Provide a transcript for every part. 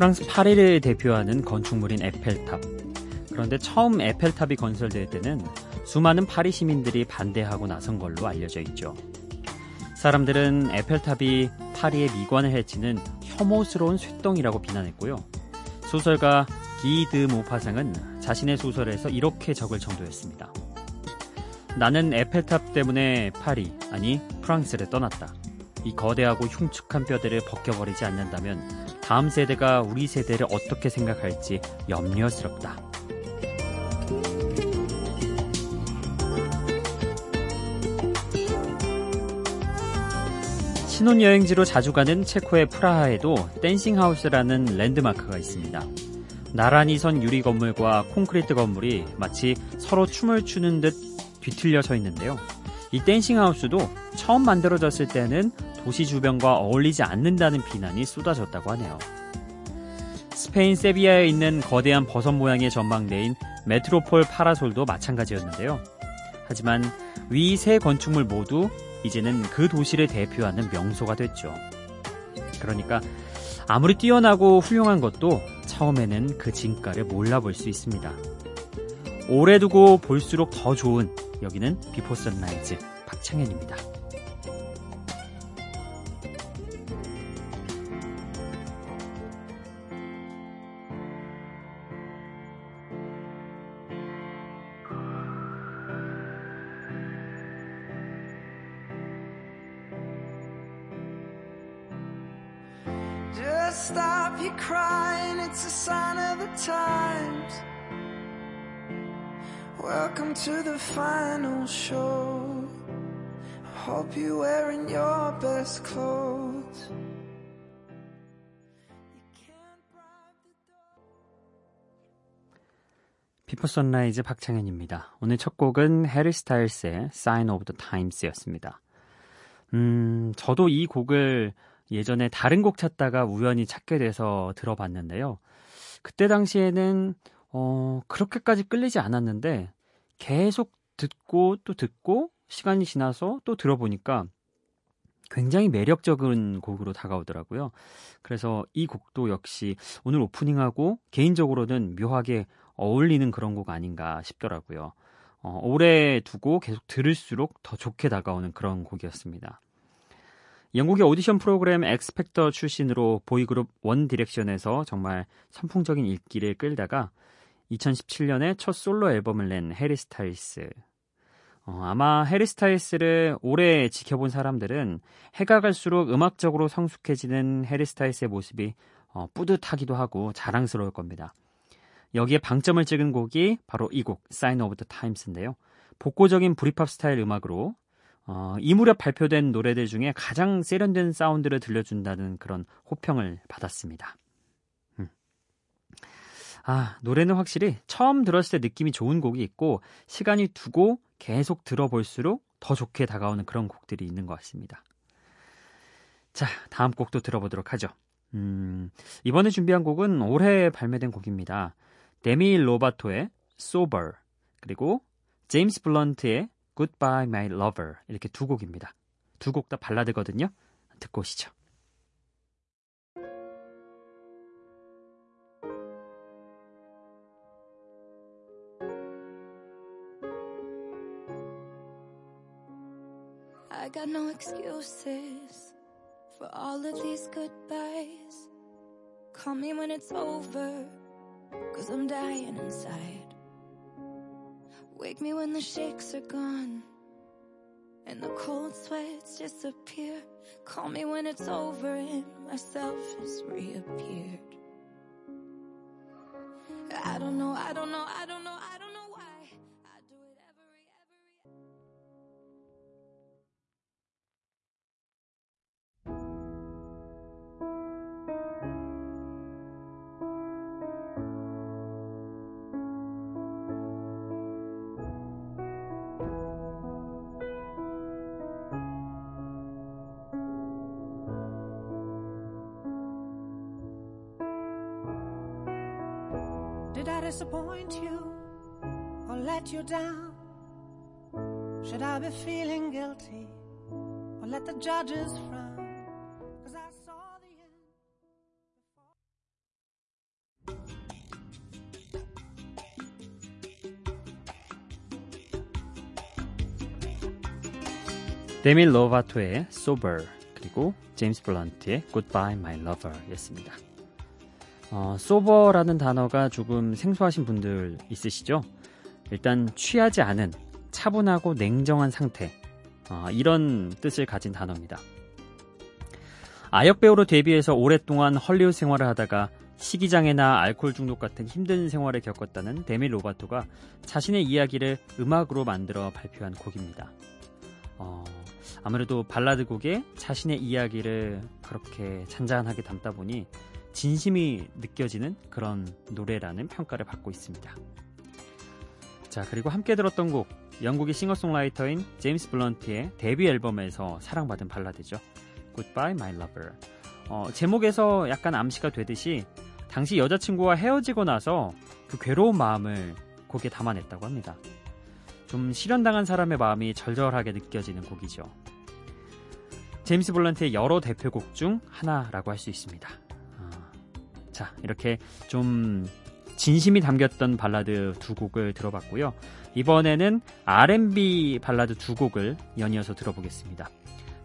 프랑스 파리를 대표하는 건축물인 에펠탑. 그런데 처음 에펠탑이 건설될 때는 수많은 파리 시민들이 반대하고 나선 걸로 알려져 있죠. 사람들은 에펠탑이 파리의 미관을 해치는 혐오스러운 쇳덩이라고 비난했고요. 소설가 기드 모파상은 자신의 소설에서 이렇게 적을 정도였습니다. 나는 에펠탑 때문에 파리, 아니 프랑스를 떠났다. 이 거대하고 흉측한 뼈대를 벗겨버리지 않는다면 다음 세대가 우리 세대를 어떻게 생각할지 염려스럽다. 신혼여행지로 자주 가는 체코의 프라하에도 댄싱하우스라는 랜드마크가 있습니다. 나란히 선 유리 건물과 콘크리트 건물이 마치 서로 춤을 추는 듯 뒤틀려 져 있는데요. 이 댄싱하우스도 처음 만들어졌을 때는 도시 주변과 어울리지 않는다는 비난이 쏟아졌다고 하네요. 스페인 세비야에 있는 거대한 버섯 모양의 전망대인 메트로폴 파라솔도 마찬가지였는데요. 하지만 위 세 건축물 모두 이제는 그 도시를 대표하는 명소가 됐죠. 그러니까 아무리 뛰어나고 훌륭한 것도 처음에는 그 진가를 몰라볼 수 있습니다. 오래 두고 볼수록 더 좋은 여기는 비포 선라이즈 박창현입니다. Stop your crying, it's a sign of the times. Welcome to the final show. I hope you're wearing your best clothes. You Before Sunrise 박창현입니다. 오늘 첫 곡은 해리 스타일스의 Sign of the Times였습니다. 음, 저도 이 곡을 예전에 다른 곡 찾다가 우연히 찾게 돼서 들어봤는데요. 그때 당시에는 어, 그렇게까지 끌리지 않았는데 계속 듣고 또 듣고 시간이 지나서 또 들어보니까 굉장히 매력적인 곡으로 다가오더라고요. 그래서 이 곡도 역시 오늘 오프닝하고 개인적으로는 묘하게 어울리는 그런 곡 아닌가 싶더라고요. 어, 오래 두고 계속 들을수록 더 좋게 다가오는 그런 곡이었습니다. 영국의 오디션 프로그램 X Factor 출신으로 보이그룹 One Direction에서 정말 선풍적인 인기를 끌다가 2017년에 첫 솔로 앨범을 낸 해리 스타일스. 어, 아마 해리 스타일스를 오래 지켜본 사람들은 해가 갈수록 음악적으로 성숙해지는 해리 스타일스의 모습이 어, 뿌듯하기도 하고 자랑스러울 겁니다. 여기에 방점을 찍은 곡이 바로 이 곡, Sign of the Times인데요. 복고적인 브리팝 스타일 음악으로 어, 이 무렵 발표된 노래들 중에 가장 세련된 사운드를 들려준다는 그런 호평을 받았습니다. 음. 아, 노래는 확실히 처음 들었을 때 느낌이 좋은 곡이 있고 시간이 두고 계속 들어볼수록 더 좋게 다가오는 그런 곡들이 있는 것 같습니다. 자, 다음 곡도 들어보도록 하죠. 음, 이번에 준비한 곡은 올해 발매된 곡입니다. 데미 로바토의 Sober 그리고 제임스 블런트의 Goodbye My Lover 이렇게 두 곡입니다. 두 곡 다 발라드거든요. 듣고 오시죠. I got no excuses for all of these goodbyes. Call me when it's over, cause I'm dying inside. Wake me when the shakes are gone and the cold sweats disappear. Call me when it's over and myself has reappeared. I don't know, I don't know, I don't know, I Did I disappoint you or let you down? Should I be feeling guilty or let the judges frown? Cause I saw the end. 데밀 로바토의 Sober 그리고 제임스 블런트의 Goodbye My Lover였습니다. 어, sober라는 단어가 조금 생소하신 분들 있으시죠? 일단 취하지 않은 차분하고 냉정한 상태 어, 이런 뜻을 가진 단어입니다. 아역 배우로 데뷔해서 오랫동안 헐리우드 생활을 하다가 식이장애나 알코올 중독 같은 힘든 생활을 겪었다는 데밀 로바토가 자신의 이야기를 음악으로 만들어 발표한 곡입니다. 어, 아무래도 발라드 곡에 자신의 이야기를 그렇게 잔잔하게 담다 보니 진심이 느껴지는 그런 노래라는 평가를 받고 있습니다. 자, 그리고 함께 들었던 곡, 영국의 싱어송라이터인 제임스 블런트의 데뷔 앨범에서 사랑받은 발라드죠. Goodbye My Lover. 어, 제목에서 약간 암시가 되듯이 당시 여자친구와 헤어지고 나서 그 괴로운 마음을 곡에 담아냈다고 합니다. 좀 실현당한 사람의 마음이 절절하게 느껴지는 곡이죠. 제임스 블런트의 여러 대표곡 중 하나라고 할 수 있습니다. 어, 자, 이렇게 좀 진심이 담겼던 발라드 두 곡을 들어봤고요. 이번에는 R&B 발라드 두 곡을 연이어서 들어보겠습니다.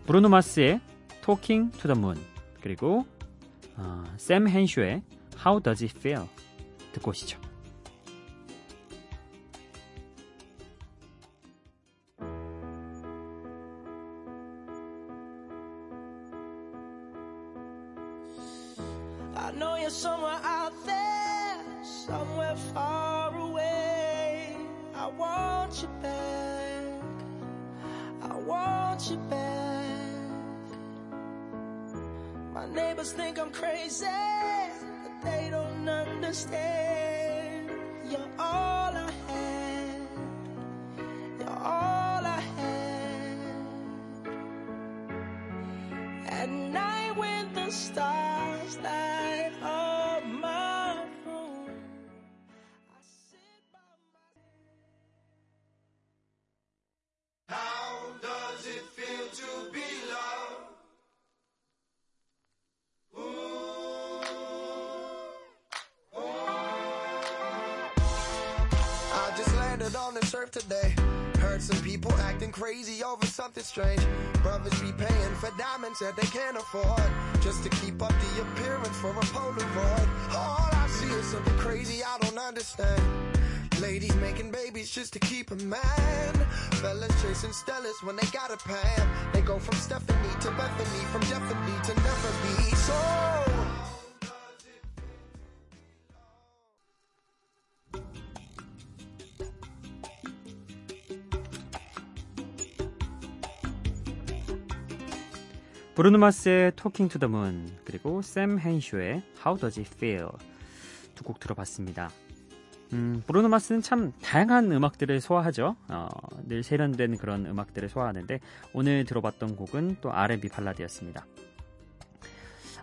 브루노 마스의 Talking to the Moon 그리고 어, 샘 헨쇼의 How Does It Feel 듣고 오시죠. Know you're somewhere out there, somewhere far away. I want you back. I want you back. My neighbors think I'm crazy, but they don't understand. Today. Heard some people acting crazy over something strange. Brothers be paying for diamonds that they can't afford. Just to keep up the appearance for a Polaroid. All I see is something crazy I don't understand. Ladies making babies just to keep a man. Fellas chasing Stellas when they got a Pam. They go from Stephanie to Bethany, from definitely to never be so. 브루노 마스의 Talking to the Moon 그리고 샘 헨쇼의 How Does It Feel 두 곡 들어봤습니다. 음, 브루노 마스는 참 다양한 음악들을 소화하죠. 어, 늘 세련된 그런 음악들을 소화하는데 오늘 들어봤던 곡은 또 R&B 발라드였습니다.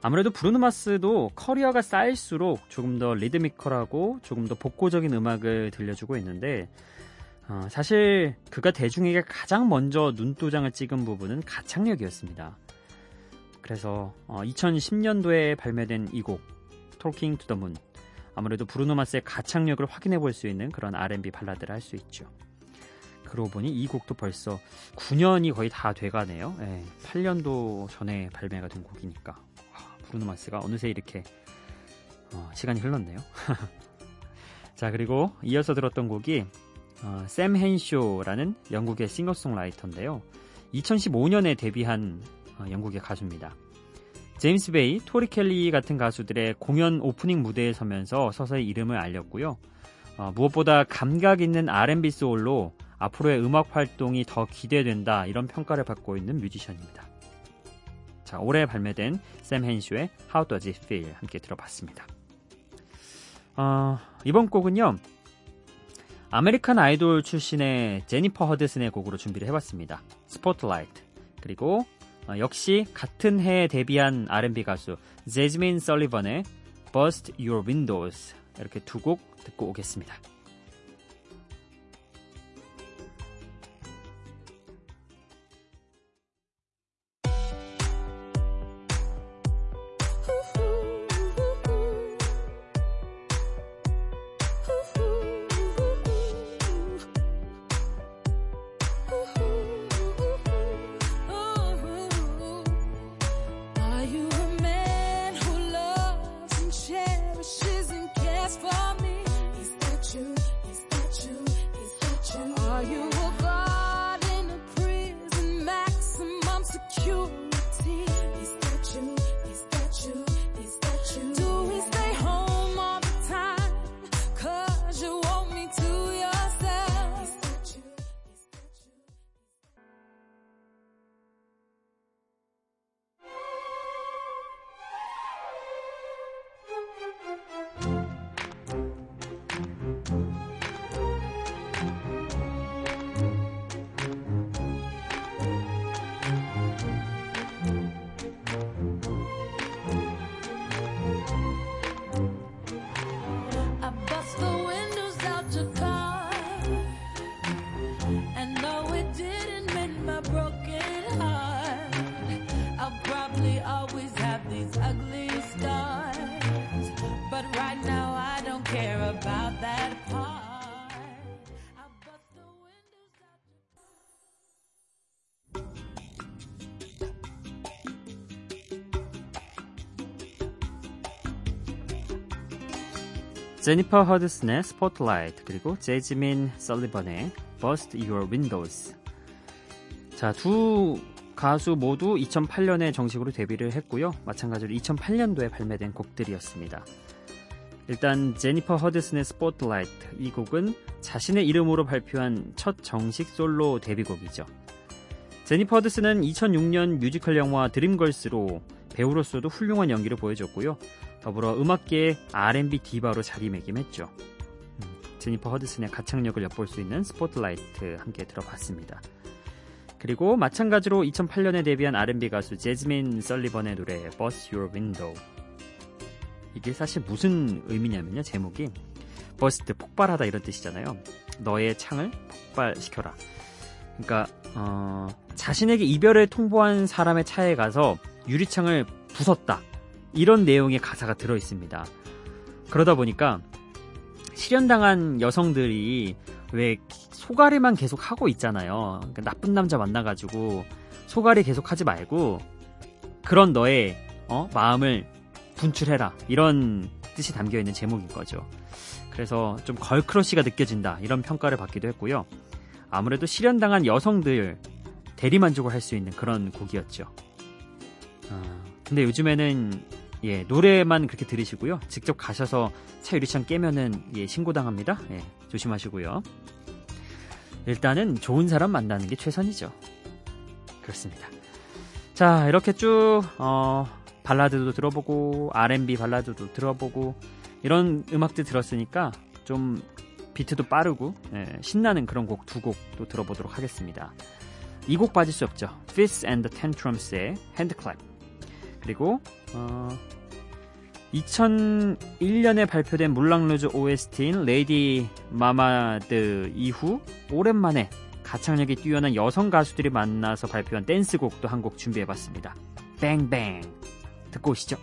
아무래도 브루노 마스도 커리어가 쌓일수록 조금 더 리드미컬하고 조금 더 복고적인 음악을 들려주고 있는데 어, 사실 그가 대중에게 가장 먼저 눈도장을 찍은 부분은 가창력이었습니다. 그래서 어, 2010년도에 발매된 이 곡 Talking to the Moon 아무래도 브루노 마스의 가창력을 확인해 볼 수 있는 그런 R&B 발라드를 할 수 있죠. 그러고 보니 이 곡도 벌써 9년이 거의 다 돼가네요. 예, 8년도 전에 발매가 된 곡이니까 와, 브루노 마스가 어느새 이렇게 어, 시간이 흘렀네요. 자 그리고 이어서 들었던 곡이 어, 샘 헨쇼라는 영국의 싱어송라이터인데요. 2015년에 데뷔한 어, 영국의 가수입니다. 제임스 베이, 토리 켈리 같은 가수들의 공연 오프닝 무대에 서면서 서서히 이름을 알렸고요. 어, 무엇보다 감각 있는 R&B 소울로 앞으로의 음악 활동이 더 기대된다 이런 평가를 받고 있는 뮤지션입니다. 자, 올해 발매된 샘 헨쇼의 How Does It Feel 함께 들어봤습니다. 어, 이번 곡은요. American Idol 출신의 제니퍼 허드슨의 곡으로 준비를 해봤습니다. Spotlight 그리고 어, 역시 같은 해에 데뷔한 R&B 가수 재즈민 설리번의 Bust Your Windows 이렇게 두 곡 듣고 오겠습니다. 제니퍼 허드슨의 Spotlight 그리고 재즈민 설리번의 Bust Your Windows. 자, 두 가수 모두 2008년에 정식으로 데뷔를 했고요. 마찬가지로 2008년도에 발매된 곡들이었습니다. 일단 제니퍼 허드슨의 Spotlight 이 곡은 자신의 이름으로 발표한 첫 정식 솔로 데뷔곡이죠. 제니퍼 허드슨은 2006년 뮤지컬 영화 Dreamgirls로 배우로서도 훌륭한 연기를 보여줬고요. 더불어 음악계의 R&B 디바로 자리매김했죠. 음, 제니퍼 허드슨의 가창력을 엿볼 수 있는 Spotlight 함께 들어봤습니다. 그리고 마찬가지로 2008년에 데뷔한 R&B 가수 재즈민 설리번의 노래 Bust Your Window 이게 사실 무슨 의미냐면요 제목이 Bust 폭발하다 이런 뜻이잖아요 너의 창을 폭발시켜라 그러니까 어, 자신에게 이별을 통보한 사람의 차에 가서 유리창을 부쉈다 이런 내용의 가사가 들어 있습니다 그러다 보니까 실현당한 여성들이 왜 소가리만 계속 하고 있잖아요. 그러니까 나쁜 남자 만나가지고 소가리 계속 하지 말고 그런 너의 어? 마음을 분출해라 이런 뜻이 담겨 있는 제목인 거죠. 그래서 좀 걸크러쉬가 느껴진다 이런 평가를 받기도 했고요. 아무래도 실현당한 여성들 대리만족을 할 수 있는 그런 곡이었죠. 어, 근데 요즘에는 예, 노래만 그렇게 들으시고요. 직접 가셔서 차 유리창 깨면은 예, 신고당합니다. 예, 조심하시고요. 일단은 좋은 사람 만나는 게 최선이죠. 그렇습니다. 자, 이렇게 쭉 어, 발라드도 들어보고 R&B 발라드도 들어보고 이런 음악들 들었으니까 좀 비트도 빠르고 예, 신나는 그런 곡 두 곡도 들어보도록 하겠습니다. 이 곡 빠질 수 없죠. Fits and the Tantrums의 Handclap 그리고 어, 2001년에 발표된 물랑루즈 OST인 레이디 마마드 이후 오랜만에 가창력이 뛰어난 여성 가수들이 만나서 발표한 댄스곡도 한 곡 준비해봤습니다. 뱅뱅 듣고 오시죠.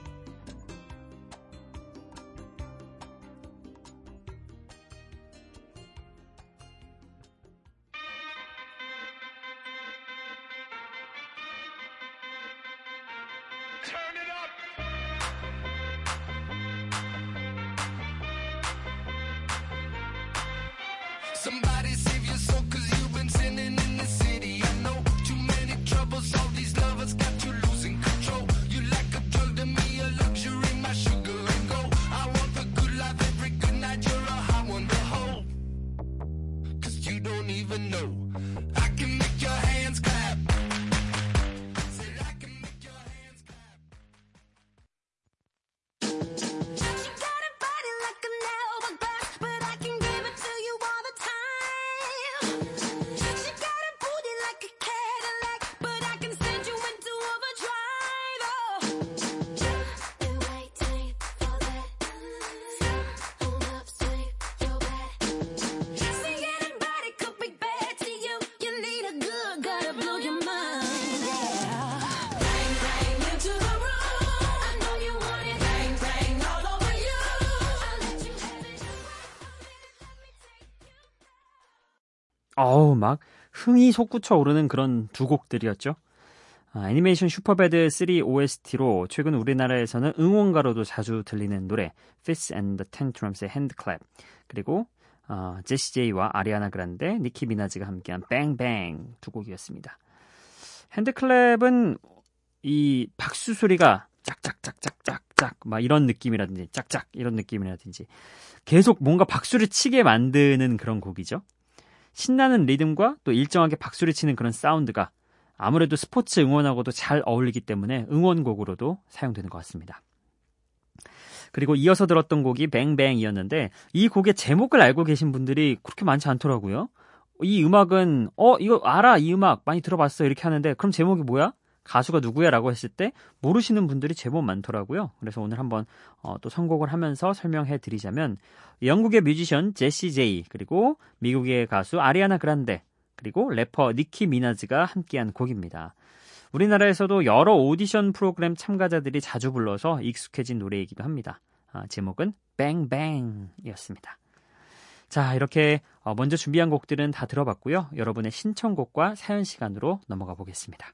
어우, 막 흥이 솟구쳐 오르는 그런 두 곡들이었죠. 아, 애니메이션 슈퍼배드 3 OST로 최근 우리나라에서는 응원가로도 자주 들리는 노래 Fitz and the Tantrums의 Handclap 그리고 어, 제시 제이와 아리아나 그란데, 니키 미나즈가 함께한 Bang Bang 두 곡이었습니다. Handclap은 이 박수 소리가 짝짝짝짝짝짝 막 이런 느낌이라든지 짝짝 이런 느낌이라든지 계속 뭔가 박수를 치게 만드는 그런 곡이죠. 신나는 리듬과 또 일정하게 박수를 치는 그런 사운드가 아무래도 스포츠 응원하고도 잘 어울리기 때문에 응원곡으로도 사용되는 것 같습니다. 그리고 이어서 들었던 곡이 뱅뱅이었는데 이 곡의 제목을 알고 계신 분들이 그렇게 많지 않더라고요. 이 음악은 어 이거 알아 이 음악 많이 들어봤어 이렇게 하는데 그럼 제목이 뭐야? 가수가 누구야라고 했을 때 모르시는 분들이 제법 많더라고요. 그래서 오늘 한번 어, 또 선곡을 하면서 설명해 드리자면 영국의 뮤지션 제시 제이 그리고 미국의 가수 아리아나 그란데 그리고 래퍼 니키 미나즈가 함께한 곡입니다. 우리나라에서도 여러 오디션 프로그램 참가자들이 자주 불러서 익숙해진 노래이기도 합니다. 아, 제목은 뱅뱅이었습니다. 자, 이렇게 어, 먼저 준비한 곡들은 다 들어봤고요. 여러분의 신청곡과 사연 시간으로 넘어가 보겠습니다.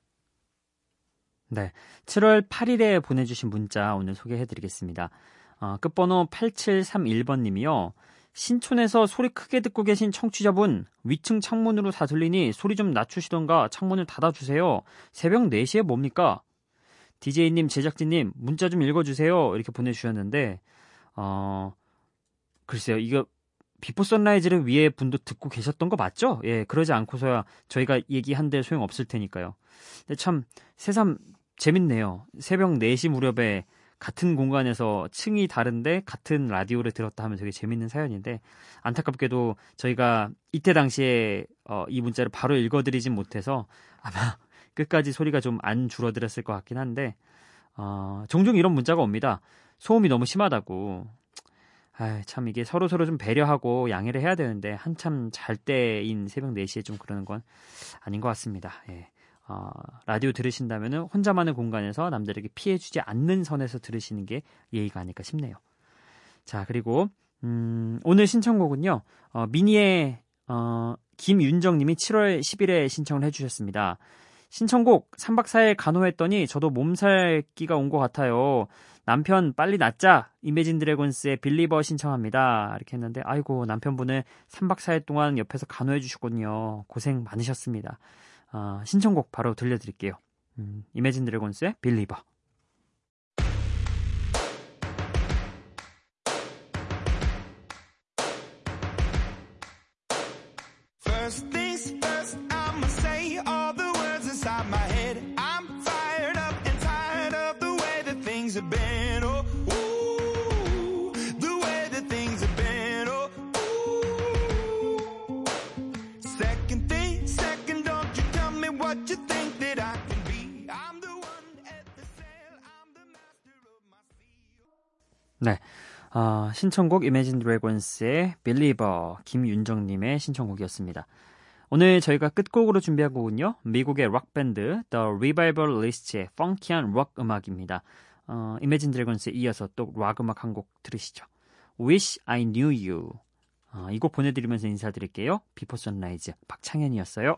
네. 7월 8일에 보내주신 문자 오늘 소개해드리겠습니다. 어, 끝번호 8731번 님이요. 신촌에서 소리 크게 듣고 계신 청취자분, 위층 창문으로 다 들리니 소리 좀 낮추시던가 창문을 닫아주세요. 새벽 4시에 뭡니까? DJ님, 제작진님, 문자 좀 읽어주세요. 이렇게 보내주셨는데, 어, 글쎄요, 이거, Before Sunrise를 위에 분도 듣고 계셨던 거 맞죠? 예, 그러지 않고서야 저희가 얘기한들 소용없을 테니까요. 근데 참, 새삼 재밌네요. 새벽 4시 무렵에 같은 공간에서 층이 다른데 같은 라디오를 들었다 하면 되게 재밌는 사연인데 안타깝게도 저희가 이때 당시에 어, 이 문자를 바로 읽어드리진 못해서 아마 끝까지 소리가 좀 안 줄어들었을 것 같긴 한데 어, 종종 이런 문자가 옵니다. 소음이 너무 심하다고. 아, 참 이게 서로 서로 좀 배려하고 양해를 해야 되는데 한참 잘 때인 새벽 4시에 좀 그러는 건 아닌 것 같습니다. 예. 어, 라디오 들으신다면 혼자만의 공간에서 남들에게 피해 주지 않는 선에서 들으시는 게 예의가 아닐까 싶네요. 자, 그리고 음, 오늘 신청곡은요. 어, 미니의 어, 김윤정 님이 7월 10일에 신청을 해 주셨습니다. 신청곡 3박 4일 간호했더니 저도 몸살기가 온 것 같아요. 남편 빨리 낫자 이매진 드래곤스의 빌리버 신청합니다. 이렇게 했는데 아이고 남편분을 3박 4일 동안 옆에서 간호해 주셨군요. 고생 많으셨습니다. 어, 신청곡 바로 들려드릴게요. 음, 이매진 드래곤스의 빌리버. First 어, 신청곡 이매진 드래곤스의 Believer 김윤정님의 신청곡이었습니다. 오늘 저희가 끝곡으로 준비한 곡은요. 미국의 록밴드 The Revivalists의 펑키한 록 음악입니다. 어, 이매진 드래곤스에 이어서 또 록 음악 한 곡 들으시죠. Wish I Knew You 어, 이곡 보내드리면서 인사드릴게요. Before Sunrise 박창현이었어요.